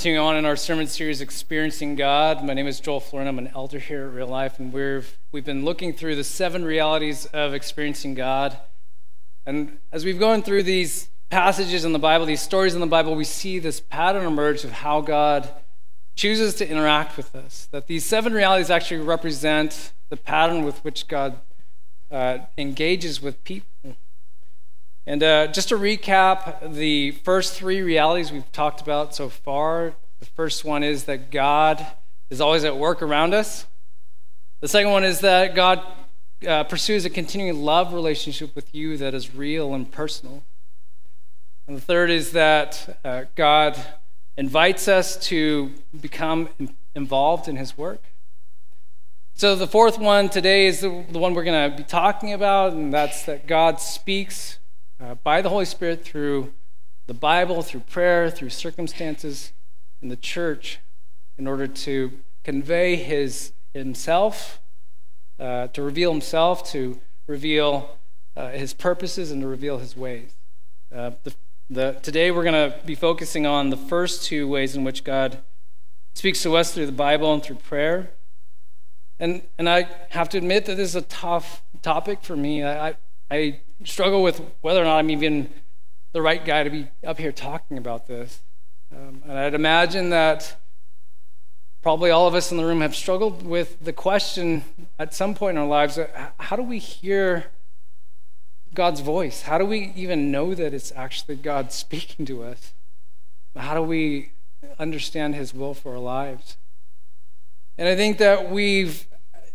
continuing on in our sermon series, Experiencing God. My name is Joel Florin. I'm an elder here at Real Life, and we've, we've been looking through the seven realities of experiencing God. And as we've gone through these passages in the Bible, these stories in the Bible, we see this pattern emerge of how God chooses to interact with us. That these seven realities actually represent the pattern with which God uh, engages with people. And uh, just to recap the first three realities we've talked about so far the first one is that God is always at work around us. The second one is that God uh, pursues a continuing love relationship with you that is real and personal. And the third is that uh, God invites us to become involved in his work. So the fourth one today is the, the one we're going to be talking about, and that's that God speaks uh, by the Holy Spirit through the Bible, through prayer, through circumstances in the church in order to convey his himself, uh, to reveal himself, to reveal uh, his purposes, and to reveal his ways. Uh, the, the, today we're going to be focusing on the first two ways in which God speaks to us through the Bible and through prayer. And, and I have to admit that this is a tough topic for me. I, I struggle with whether or not I'm even the right guy to be up here talking about this. Um, and I'd imagine that probably all of us in the room have struggled with the question at some point in our lives how do we hear God's voice? How do we even know that it's actually God speaking to us? How do we understand His will for our lives? And I think that we've,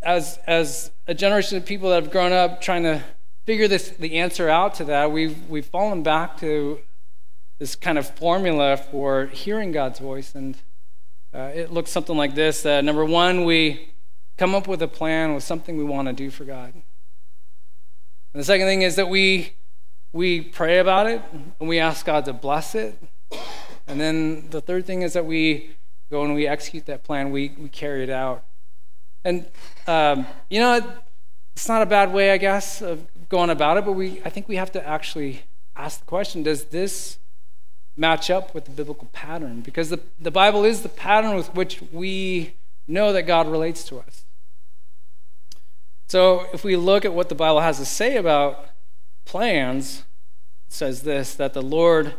as, as a generation of people that have grown up trying to figure this the answer out to that, we've we've fallen back to this kind of formula for hearing God's voice, and uh, it looks something like this: uh, number one, we come up with a plan with something we want to do for God. And the second thing is that we we pray about it and we ask God to bless it. And then the third thing is that we go and we execute that plan. We we carry it out. And um, you know, it's not a bad way, I guess, of going about it, but we, I think we have to actually ask the question does this match up with the biblical pattern? Because the, the Bible is the pattern with which we know that God relates to us. So if we look at what the Bible has to say about plans, it says this that the Lord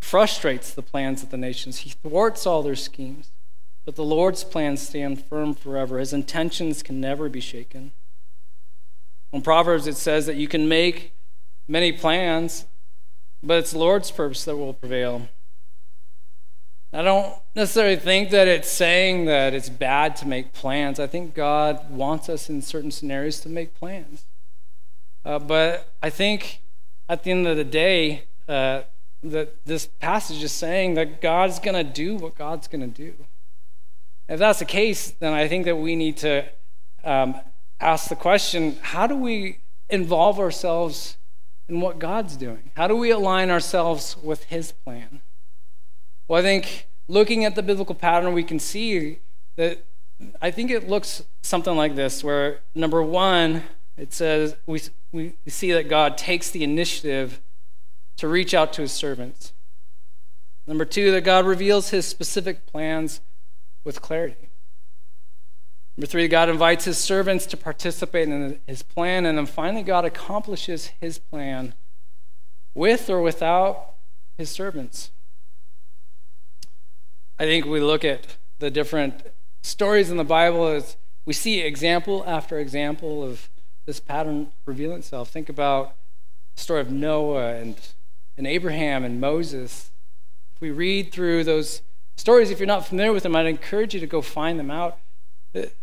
frustrates the plans of the nations, He thwarts all their schemes. But the Lord's plans stand firm forever. His intentions can never be shaken. In Proverbs, it says that you can make many plans, but it's Lord's purpose that will prevail. I don't necessarily think that it's saying that it's bad to make plans. I think God wants us in certain scenarios to make plans. Uh, but I think at the end of the day, uh, that this passage is saying that God's going to do what God's going to do. If that's the case, then I think that we need to um, ask the question how do we involve ourselves in what God's doing? How do we align ourselves with His plan? Well, I think looking at the biblical pattern, we can see that I think it looks something like this where number one, it says we, we see that God takes the initiative to reach out to his servants. Number two, that God reveals his specific plans with clarity. Number three, God invites his servants to participate in his plan. And then finally, God accomplishes his plan with or without his servants. I think we look at the different stories in the Bible as we see example after example of this pattern reveal itself. Think about the story of Noah and, and Abraham and Moses. If we read through those stories, if you're not familiar with them, I'd encourage you to go find them out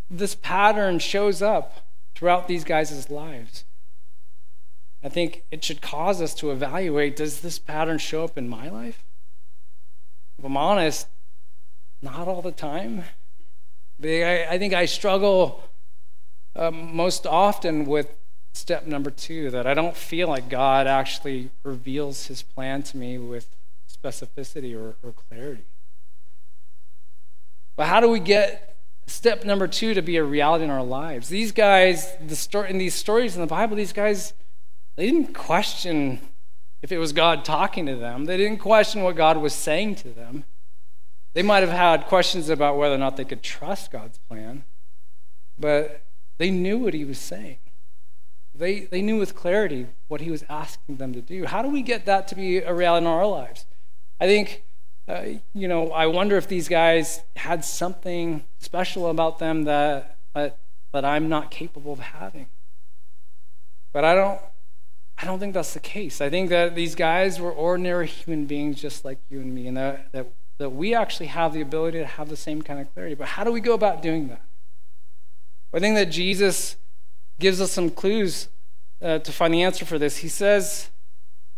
this pattern shows up throughout these guys' lives. I think it should cause us to evaluate does this pattern show up in my life? If I'm honest, not all the time. I, think I struggle um, most often with step number two that I don't feel like God actually reveals his plan to me with specificity or, or clarity. But how do we get step number two to be a reality in our lives. These guys, the story, in these stories in the Bible, these guys, they didn't question if it was God talking to them. They didn't question what God was saying to them. They might have had questions about whether or not they could trust God's plan, but they knew what he was saying. They, they knew with clarity what he was asking them to do. How do we get that to be a reality in our lives? I think, uh, you know, I wonder if these guys had something special about them that, that, that I'm not capable of having. But I don't, I don't think that's the case. I think that these guys were ordinary human beings just like you and me, and that, that, that we actually have the ability to have the same kind of clarity. But how do we go about doing that? I think that Jesus gives us some clues uh, to find the answer for this. He says,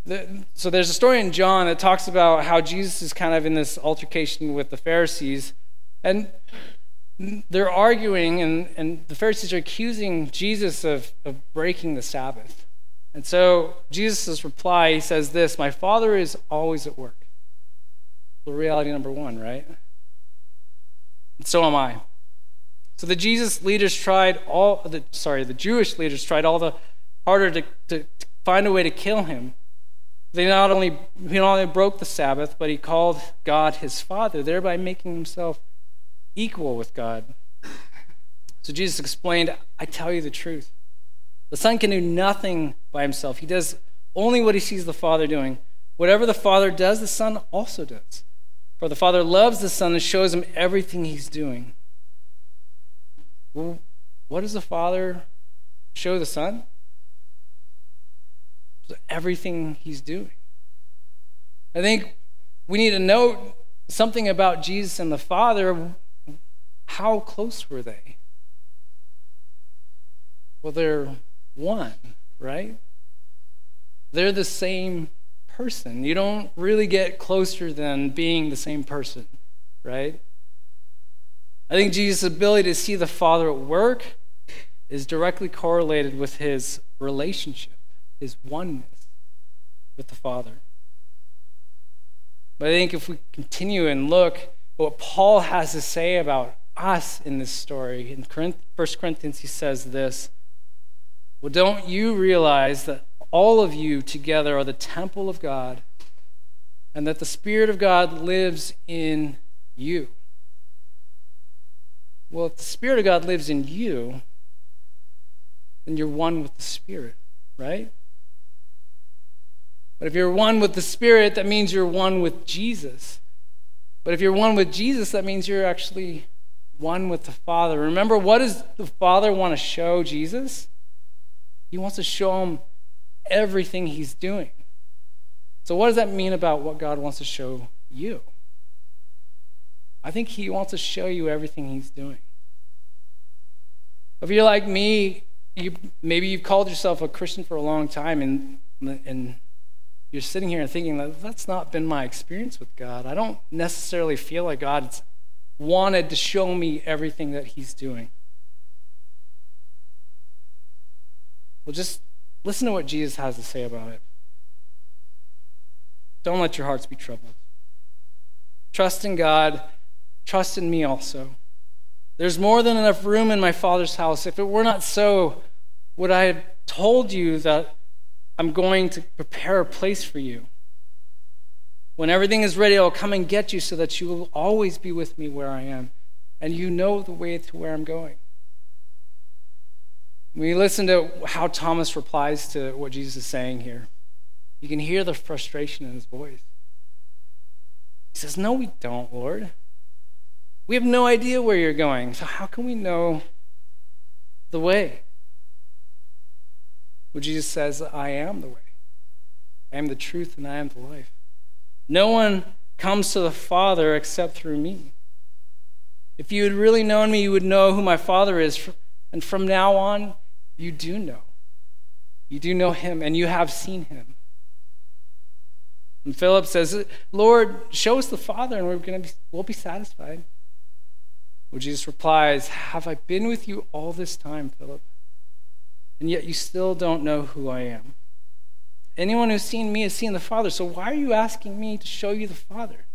that, so there's a story in John that talks about how Jesus is kind of in this altercation with the Pharisees, and they're arguing, and, and the Pharisees are accusing Jesus of, of breaking the Sabbath. And so Jesus' reply, he says this My Father is always at work. The reality number one, right? And so am I. So the Jesus leaders tried all the sorry, the Jewish leaders tried all the harder to, to, to find a way to kill him. They not only he not only broke the Sabbath, but he called God his Father, thereby making himself equal with God. So Jesus explained, I tell you the truth. The Son can do nothing by himself. He does only what he sees the Father doing. Whatever the Father does, the Son also does. For the Father loves the Son and shows him everything he's doing. Well, what does the Father show the Son? Everything he's doing. I think we need to note something about Jesus and the Father. How close were they? Well, they're one, right? They're the same person. You don't really get closer than being the same person, right? I think Jesus' ability to see the Father at work is directly correlated with his relationship, his oneness with the Father. But I think if we continue and look at what Paul has to say about us in this story, in 1 Corinthians, he says this Well, don't you realize that all of you together are the temple of God and that the Spirit of God lives in you? Well, if the Spirit of God lives in you, then you're one with the Spirit, right? But if you're one with the Spirit, that means you're one with Jesus. But if you're one with Jesus, that means you're actually one with the Father. Remember, what does the Father want to show Jesus? He wants to show him everything he's doing. So, what does that mean about what God wants to show you? I think He wants to show you everything He's doing. If you're like me, you, maybe you've called yourself a Christian for a long time and, and you're sitting here and thinking that that's not been my experience with God. I don't necessarily feel like God's wanted to show me everything that He's doing. Well, just listen to what Jesus has to say about it. Don't let your hearts be troubled. Trust in God Trust in me also. There's more than enough room in my Father's house. If it were not so, would I have told you that I'm going to prepare a place for you? When everything is ready, I'll come and get you so that you will always be with me where I am, and you know the way to where I'm going. We listen to how Thomas replies to what Jesus is saying here, you can hear the frustration in his voice. He says, No, we don't, Lord. We have no idea where you're going. So, how can we know the way? Well, Jesus says, I am the way. I am the truth and I am the life. No one comes to the Father except through me. If you had really known me, you would know who my Father is. And from now on, you do know. You do know him, and you have seen him. And Philip says, Lord, show us the Father, and we're to be, we'll be satisfied. Well, Jesus replies, Have I been with you all this time, Philip? And yet you still don't know who I am. Anyone who's seen me has seen the Father. So why are you asking me to show you the Father?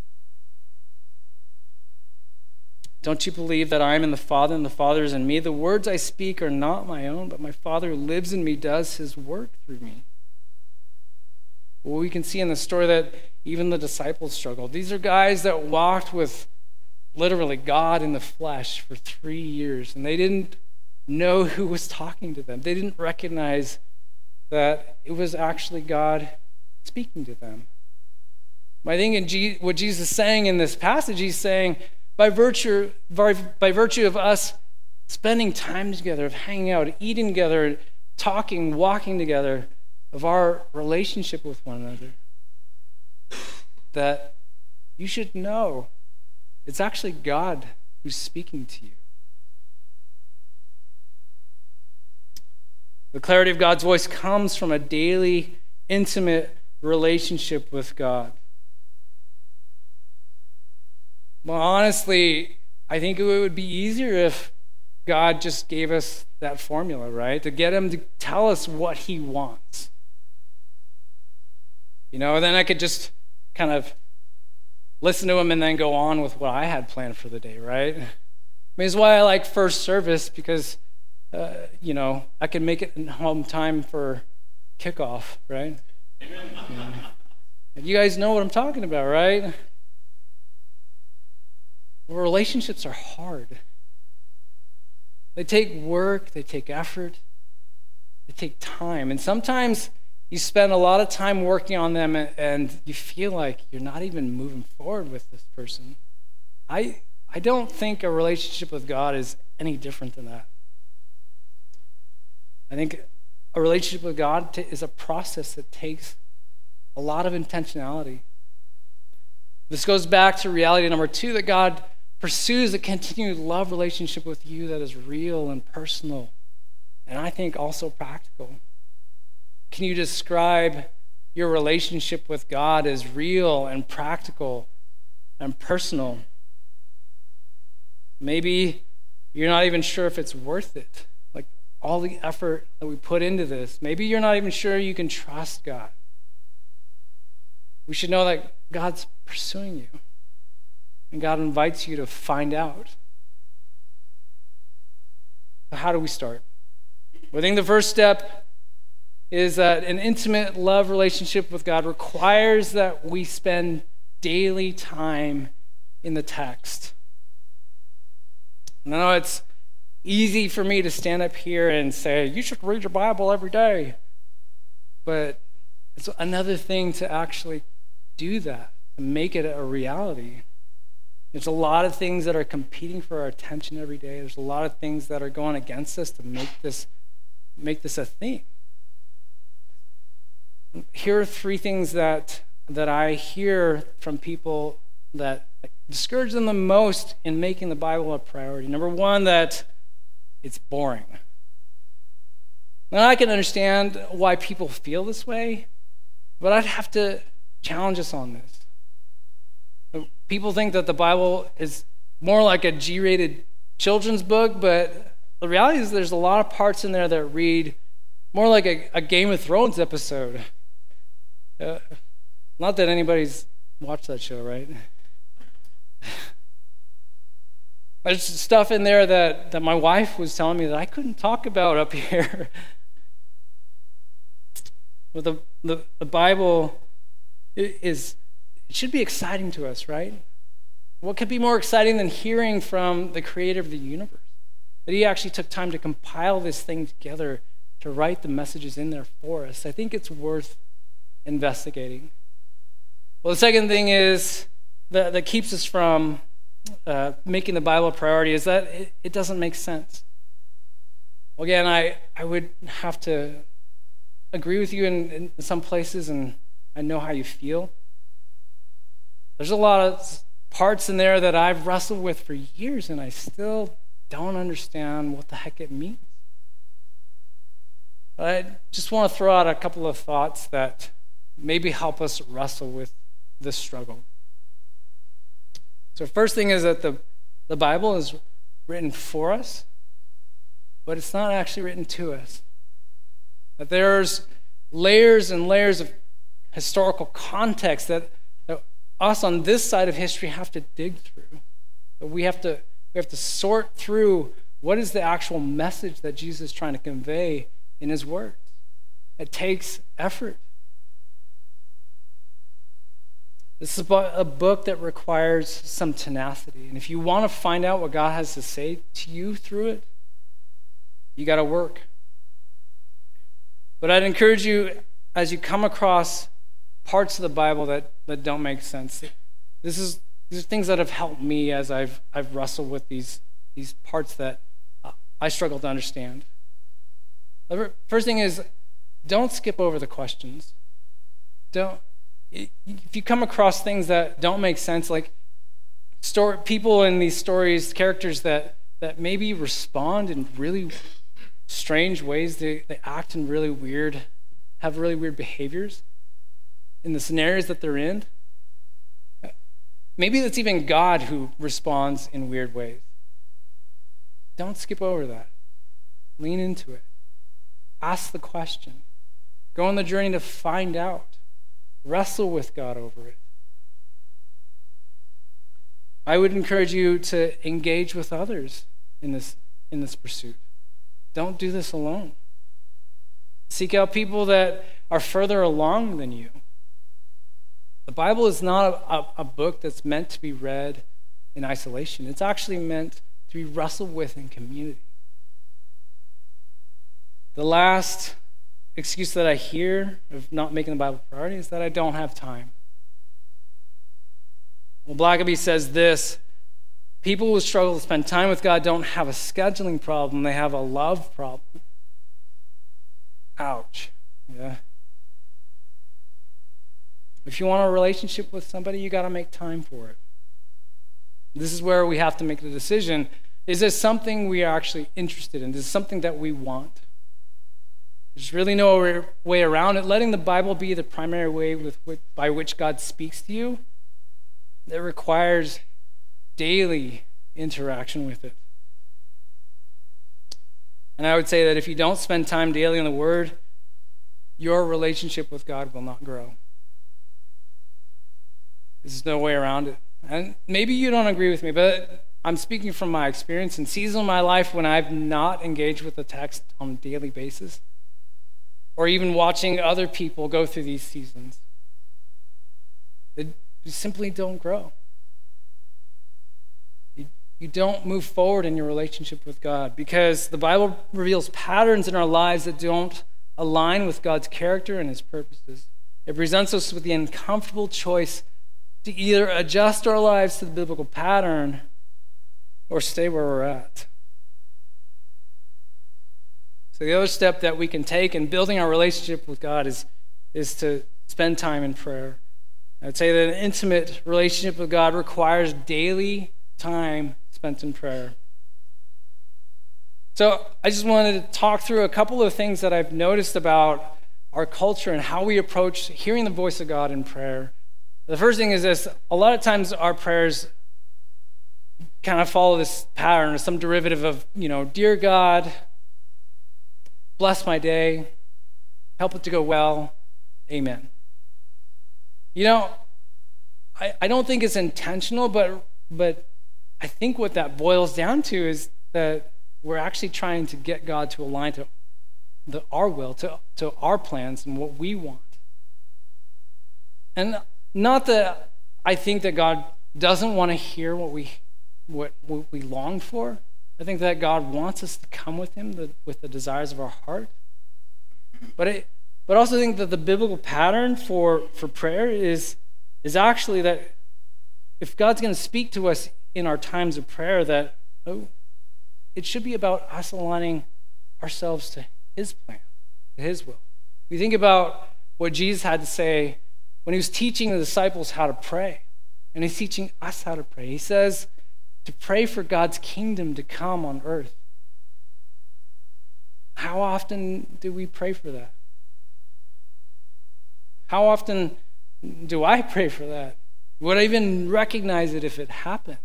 Don't you believe that I am in the Father and the Father is in me? The words I speak are not my own, but my Father who lives in me does his work through me. Well, we can see in the story that even the disciples struggled. These are guys that walked with literally God in the flesh for three years, and they didn't know who was talking to them. They didn't recognize that it was actually God speaking to them. I think in G- what Jesus is saying in this passage, he's saying, by virtue, by, by virtue of us spending time together, of hanging out, eating together, talking, walking together, of our relationship with one another, that you should know it's actually God who's speaking to you. The clarity of God's voice comes from a daily, intimate relationship with God. Well, honestly, I think it would be easier if God just gave us that formula, right? To get Him to tell us what He wants. You know, then I could just kind of listen to Him and then go on with what I had planned for the day, right? I mean, it's why I like first service because, uh, you know, I can make it home time for kickoff, right? Yeah. You guys know what I'm talking about, right? Relationships are hard. They take work, they take effort, they take time. And sometimes you spend a lot of time working on them and you feel like you're not even moving forward with this person. I, I don't think a relationship with God is any different than that. I think a relationship with God t- is a process that takes a lot of intentionality. This goes back to reality number two that God pursues a continued love relationship with you that is real and personal, and I think also practical. Can you describe your relationship with God as real and practical and personal? Maybe you're not even sure if it's worth it. All the effort that we put into this. Maybe you're not even sure you can trust God. We should know that God's pursuing you. And God invites you to find out. How do we start? Well, I think the first step is that an intimate love relationship with God requires that we spend daily time in the text. I know it's easy for me to stand up here and say, you should read your Bible every day. But it's another thing to actually do that, to make it a reality. There's a lot of things that are competing for our attention every day. There's a lot of things that are going against us to make this make this a thing. Here are three things that that I hear from people that discourage them the most in making the Bible a priority. Number one, that it's boring. Now I can understand why people feel this way, but I'd have to challenge us on this. People think that the Bible is more like a G rated children's book, but the reality is there's a lot of parts in there that read more like a, a Game of Thrones episode. Uh, not that anybody's watched that show, right? There's stuff in there that, that my wife was telling me that I couldn't talk about up here. but the, the, the Bible is it should be exciting to us, right? What could be more exciting than hearing from the creator of the universe? That he actually took time to compile this thing together to write the messages in there for us. I think it's worth investigating. Well, the second thing is that, that keeps us from uh, making the Bible a priority is that it, it doesn't make sense. Well, again, I, I would have to agree with you in, in some places, and I know how you feel. There's a lot of parts in there that I've wrestled with for years, and I still don't understand what the heck it means. I just want to throw out a couple of thoughts that maybe help us wrestle with this struggle. So, first thing is that the, the Bible is written for us, but it's not actually written to us. That there's layers and layers of historical context that us on this side of history have to dig through. That We have to, we have to sort through what is the actual message that Jesus is trying to convey in his words. It takes effort. This is a book that requires some tenacity. And if you want to find out what God has to say to you through it, you got to work. But I'd encourage you, as you come across parts of the Bible that, that don't make sense, this is, these are things that have helped me as I've, I've wrestled with these, these parts that I struggle to understand. The first thing is don't skip over the questions. Don't if you come across things that don't make sense, like story, people in these stories, characters that, that maybe respond in really strange ways, they, they act in really weird, have really weird behaviors in the scenarios that they're in. Maybe it's even God who responds in weird ways. Don't skip over that. Lean into it. Ask the question. Go on the journey to find out. Wrestle with God over it. I would encourage you to engage with others in this, in this pursuit. Don't do this alone. Seek out people that are further along than you. The Bible is not a, a, a book that's meant to be read in isolation, it's actually meant to be wrestled with in community. The last excuse that I hear of not making the Bible a priority is that I don't have time. Well, Blackaby says this people who struggle to spend time with God don't have a scheduling problem, they have a love problem. Ouch. Yeah. If you want a relationship with somebody, you got to make time for it. This is where we have to make the decision. Is this something we are actually interested in? Is this something that we want? There's really no way around it. Letting the Bible be the primary way with which, by which God speaks to you, that requires daily interaction with it. And I would say that if you don't spend time daily in the Word, your relationship with God will not grow. There's no way around it. And maybe you don't agree with me, but I'm speaking from my experience in seasons of my life when I've not engaged with the text on a daily basis or even watching other people go through these seasons. They simply don't grow. You, you don't move forward in your relationship with God because the Bible reveals patterns in our lives that don't align with God's character and his purposes. It presents us with the uncomfortable choice to either adjust our lives to the biblical pattern or stay where we're at. So, the other step that we can take in building our relationship with God is, is to spend time in prayer. I'd say that an intimate relationship with God requires daily time spent in prayer. So, I just wanted to talk through a couple of things that I've noticed about our culture and how we approach hearing the voice of God in prayer. The first thing is this a lot of times our prayers kind of follow this pattern or some derivative of, you know, Dear God, Bless my day. Help it to go well. Amen. You know, I, I don't think it's intentional, but, but I think what that boils down to is that we're actually trying to get God to align to the, our will, to, to our plans and what we want. And not that I think that God doesn't want to hear what we, what, what we long for, I think that God wants us to come with Him the, with the desires of our heart. But I, but also think that the biblical pattern for, for prayer is, is actually that if God's going to speak to us in our times of prayer, that oh, it should be about us aligning ourselves to His plan, to His will. We think about what Jesus had to say when He was teaching the disciples how to pray, and He's teaching us how to pray. He says, to pray for God's kingdom to come on earth. How often do we pray for that? How often do I pray for that? Would I even recognize it if it happened?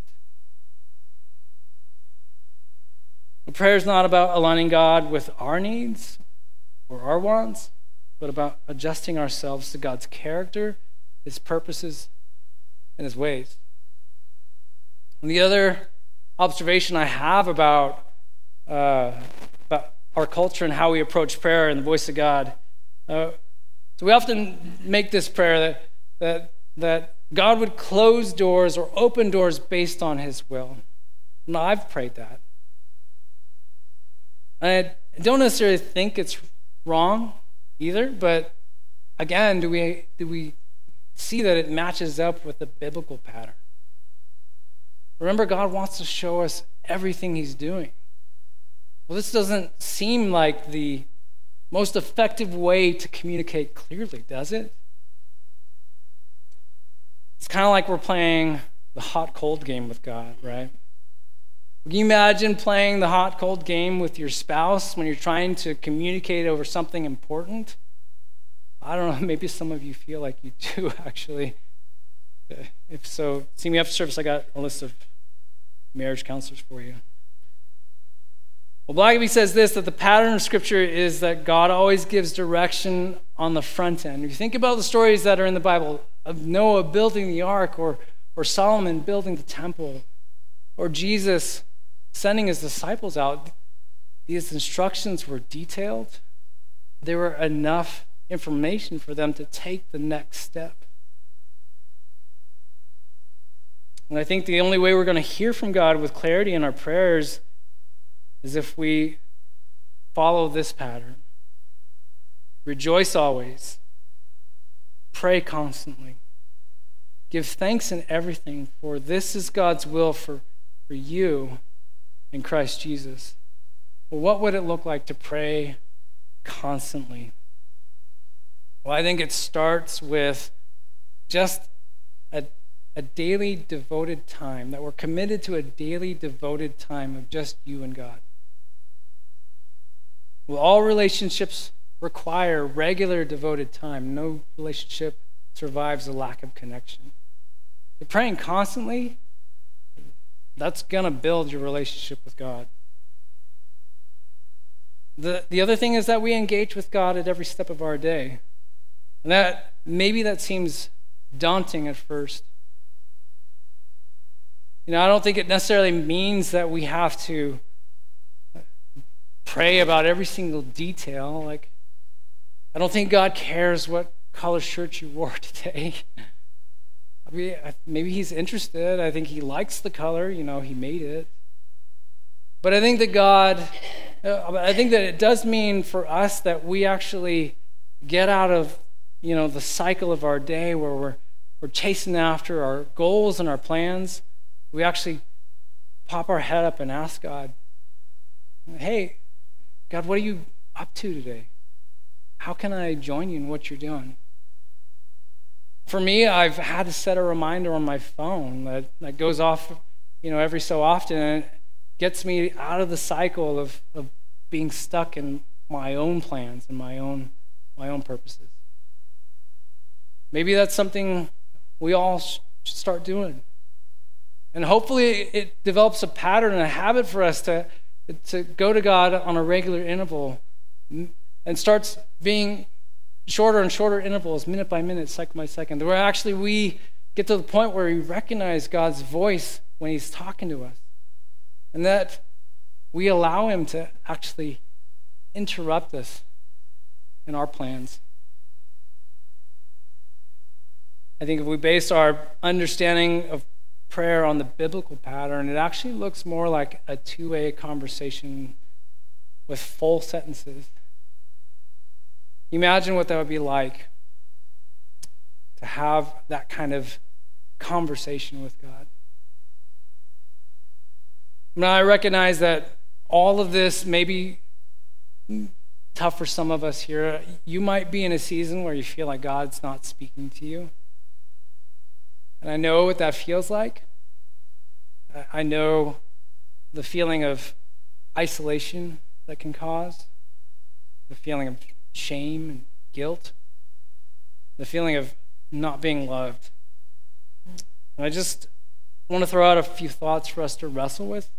prayer is not about aligning God with our needs or our wants, but about adjusting ourselves to God's character, His purposes, and His ways. And the other observation I have about, uh, about our culture and how we approach prayer and the voice of God. Uh, so we often make this prayer that, that, that God would close doors or open doors based on his will. And I've prayed that. I don't necessarily think it's wrong either, but again, do we, do we see that it matches up with the biblical pattern? Remember, God wants to show us everything He's doing. Well, this doesn't seem like the most effective way to communicate clearly, does it? It's kind of like we're playing the hot cold game with God, right? Can you imagine playing the hot cold game with your spouse when you're trying to communicate over something important? I don't know, maybe some of you feel like you do actually. Uh, if so, see me after service. I got a list of marriage counselors for you. Well, Blackaby says this that the pattern of Scripture is that God always gives direction on the front end. If you think about the stories that are in the Bible of Noah building the ark, or, or Solomon building the temple, or Jesus sending his disciples out, these instructions were detailed. There were enough information for them to take the next step. And I think the only way we're going to hear from God with clarity in our prayers is if we follow this pattern. Rejoice always. Pray constantly. Give thanks in everything, for this is God's will for, for you in Christ Jesus. Well, what would it look like to pray constantly? Well, I think it starts with just a, a daily devoted time, that we're committed to a daily devoted time of just you and God. Well, all relationships require regular devoted time. No relationship survives a lack of connection. But praying constantly that's going to build your relationship with God. The, the other thing is that we engage with God at every step of our day. And that maybe that seems daunting at first. You know, I don't think it necessarily means that we have to pray about every single detail. Like, I don't think God cares what color shirt you wore today. I mean, maybe he's interested. I think he likes the color. You know, he made it. But I think that God, uh, I think that it does mean for us that we actually get out of, you know, the cycle of our day where we're, we're chasing after our goals and our plans. We actually pop our head up and ask God, hey, God, what are you up to today? How can I join you in what you're doing? For me, I've had to set a reminder on my phone that, that goes off, you know, every so often and it gets me out of the cycle of, of being stuck in my own plans and my own my own purposes. Maybe that's something we all should start doing. And hopefully it develops a pattern and a habit for us to, to go to God on a regular interval and starts being shorter and shorter intervals, minute by minute, second by second, where actually we get to the point where we recognize God's voice when He's talking to us. And that we allow Him to actually interrupt us in our plans. I think if we base our understanding of prayer on the biblical pattern, it actually looks more like a two way conversation with full sentences. Imagine what that would be like to have that kind of conversation with God. Now, I recognize that all of this may be tough for some of us here. You might be in a season where you feel like God's not speaking to you. And I know what that feels like. I know the feeling of isolation that can cause, the feeling of shame and guilt, the feeling of not being loved. And I just want to throw out a few thoughts for us to wrestle with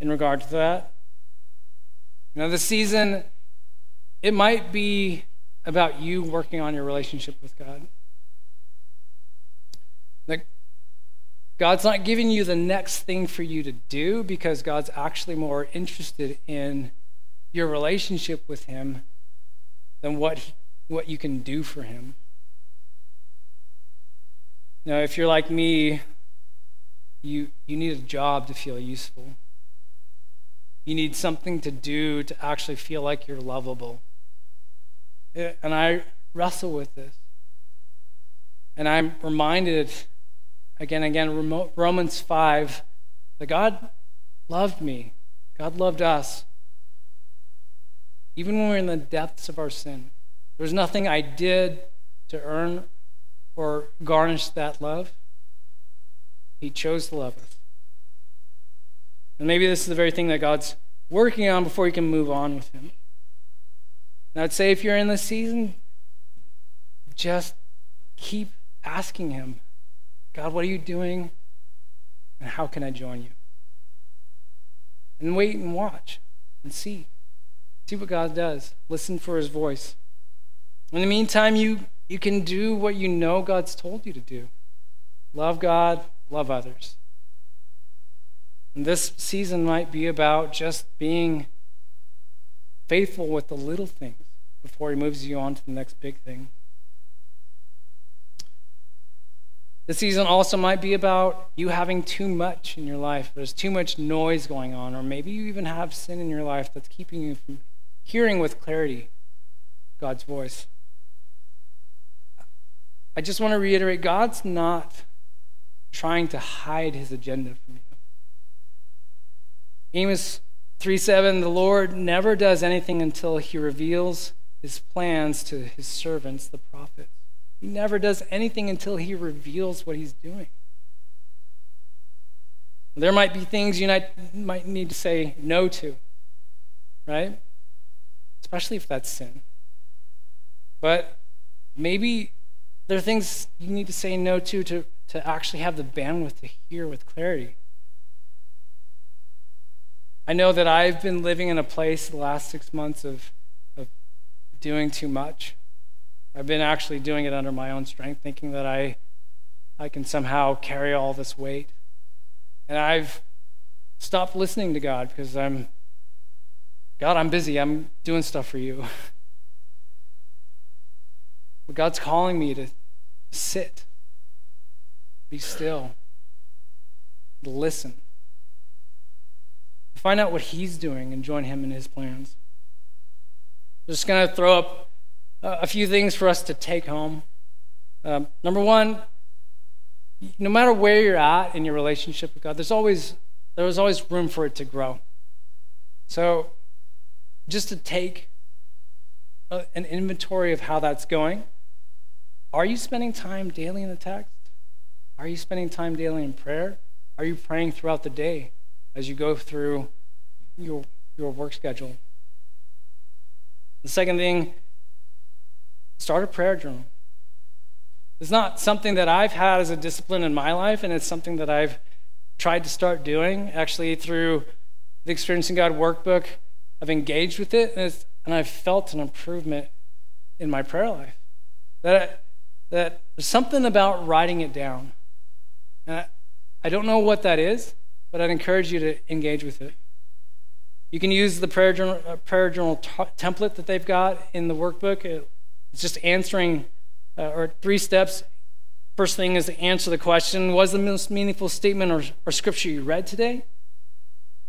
in regard to that. You know, this season, it might be about you working on your relationship with God. God's not giving you the next thing for you to do because God's actually more interested in your relationship with Him than what, what you can do for him. Now, if you're like me, you, you need a job to feel useful. You need something to do to actually feel like you're lovable. Eh, and I wrestle with this. And I'm reminded again again, Romans 5, that God loved me. God loved us. Even when we we're in the depths of our sin. There was nothing I did to earn or garnish that love. He chose to love us. And maybe this is the very thing that God's working on before you can move on with Him. And I'd say if you're in this season, just keep asking Him, God, what are you doing? And how can I join you? And wait and watch and see. See what God does. Listen for His voice. In the meantime, you, you can do what you know God's told you to do love God, love others. And this season might be about just being faithful with the little things before He moves you on to the next big thing. The season also might be about you having too much in your life. There's too much noise going on, or maybe you even have sin in your life that's keeping you from hearing with clarity God's voice. I just want to reiterate God's not trying to hide his agenda from you. Amos 3 7, the Lord never does anything until he reveals his plans to his servants, the prophets. He never does anything until he reveals what he's doing. There might be things you might need to say no to, right? Especially if that's sin. But maybe there are things you need to say no to to, to actually have the bandwidth to hear with clarity. I know that I've been living in a place the last six months of, of doing too much. I've been actually doing it under my own strength, thinking that I, I can somehow carry all this weight. And I've stopped listening to God because I'm, God, I'm busy. I'm doing stuff for you. But God's calling me to sit, be still, to listen, to find out what He's doing and join Him in His plans. I'm just going to throw up a few things for us to take home. Um, number one, no matter where you're at in your relationship with God, there's always there's always room for it to grow. So, just to take a, an inventory of how that's going. Are you spending time daily in the text? Are you spending time daily in prayer? Are you praying throughout the day as you go through your your work schedule? The second thing Start a prayer journal. It's not something that I've had as a discipline in my life, and it's something that I've tried to start doing actually through the Experiencing God workbook. I've engaged with it, and, and I've felt an improvement in my prayer life. That, that there's something about writing it down. And I, I don't know what that is, but I'd encourage you to engage with it. You can use the prayer journal, uh, prayer journal t- template that they've got in the workbook. It it's just answering, uh, or three steps. First thing is to answer the question Was the most meaningful statement or, or scripture you read today?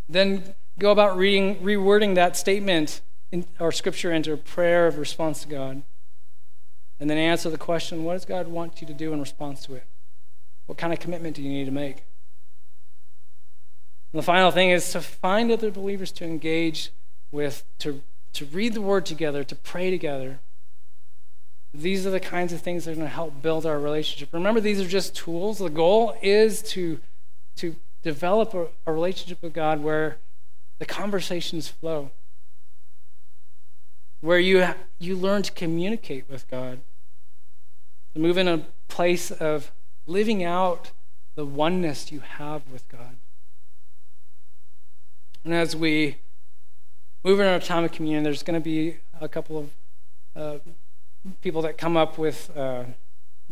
Then go about reading, rewording that statement in, or scripture into a prayer of response to God. And then answer the question What does God want you to do in response to it? What kind of commitment do you need to make? And the final thing is to find other believers to engage with, to, to read the word together, to pray together, these are the kinds of things that are going to help build our relationship. Remember, these are just tools. The goal is to, to develop a, a relationship with God where the conversations flow, where you, you learn to communicate with God, to move in a place of living out the oneness you have with God. And as we move in our time of communion, there's going to be a couple of uh, people that come up with uh,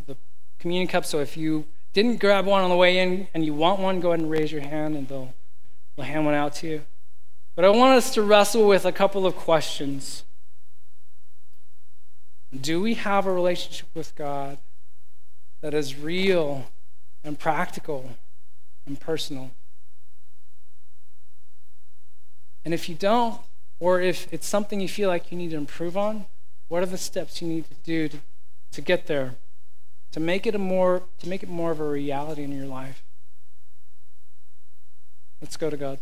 the communion cup. So if you didn't grab one on the way in and you want one, go ahead and raise your hand and they'll, they'll hand one out to you. But I want us to wrestle with a couple of questions. Do we have a relationship with God that is real and practical and personal. And if you don't, or if it's something you feel like you need to improve on, what are the steps you need to do to, to get there? To make it a more to make it more of a reality in your life. Let's go to God.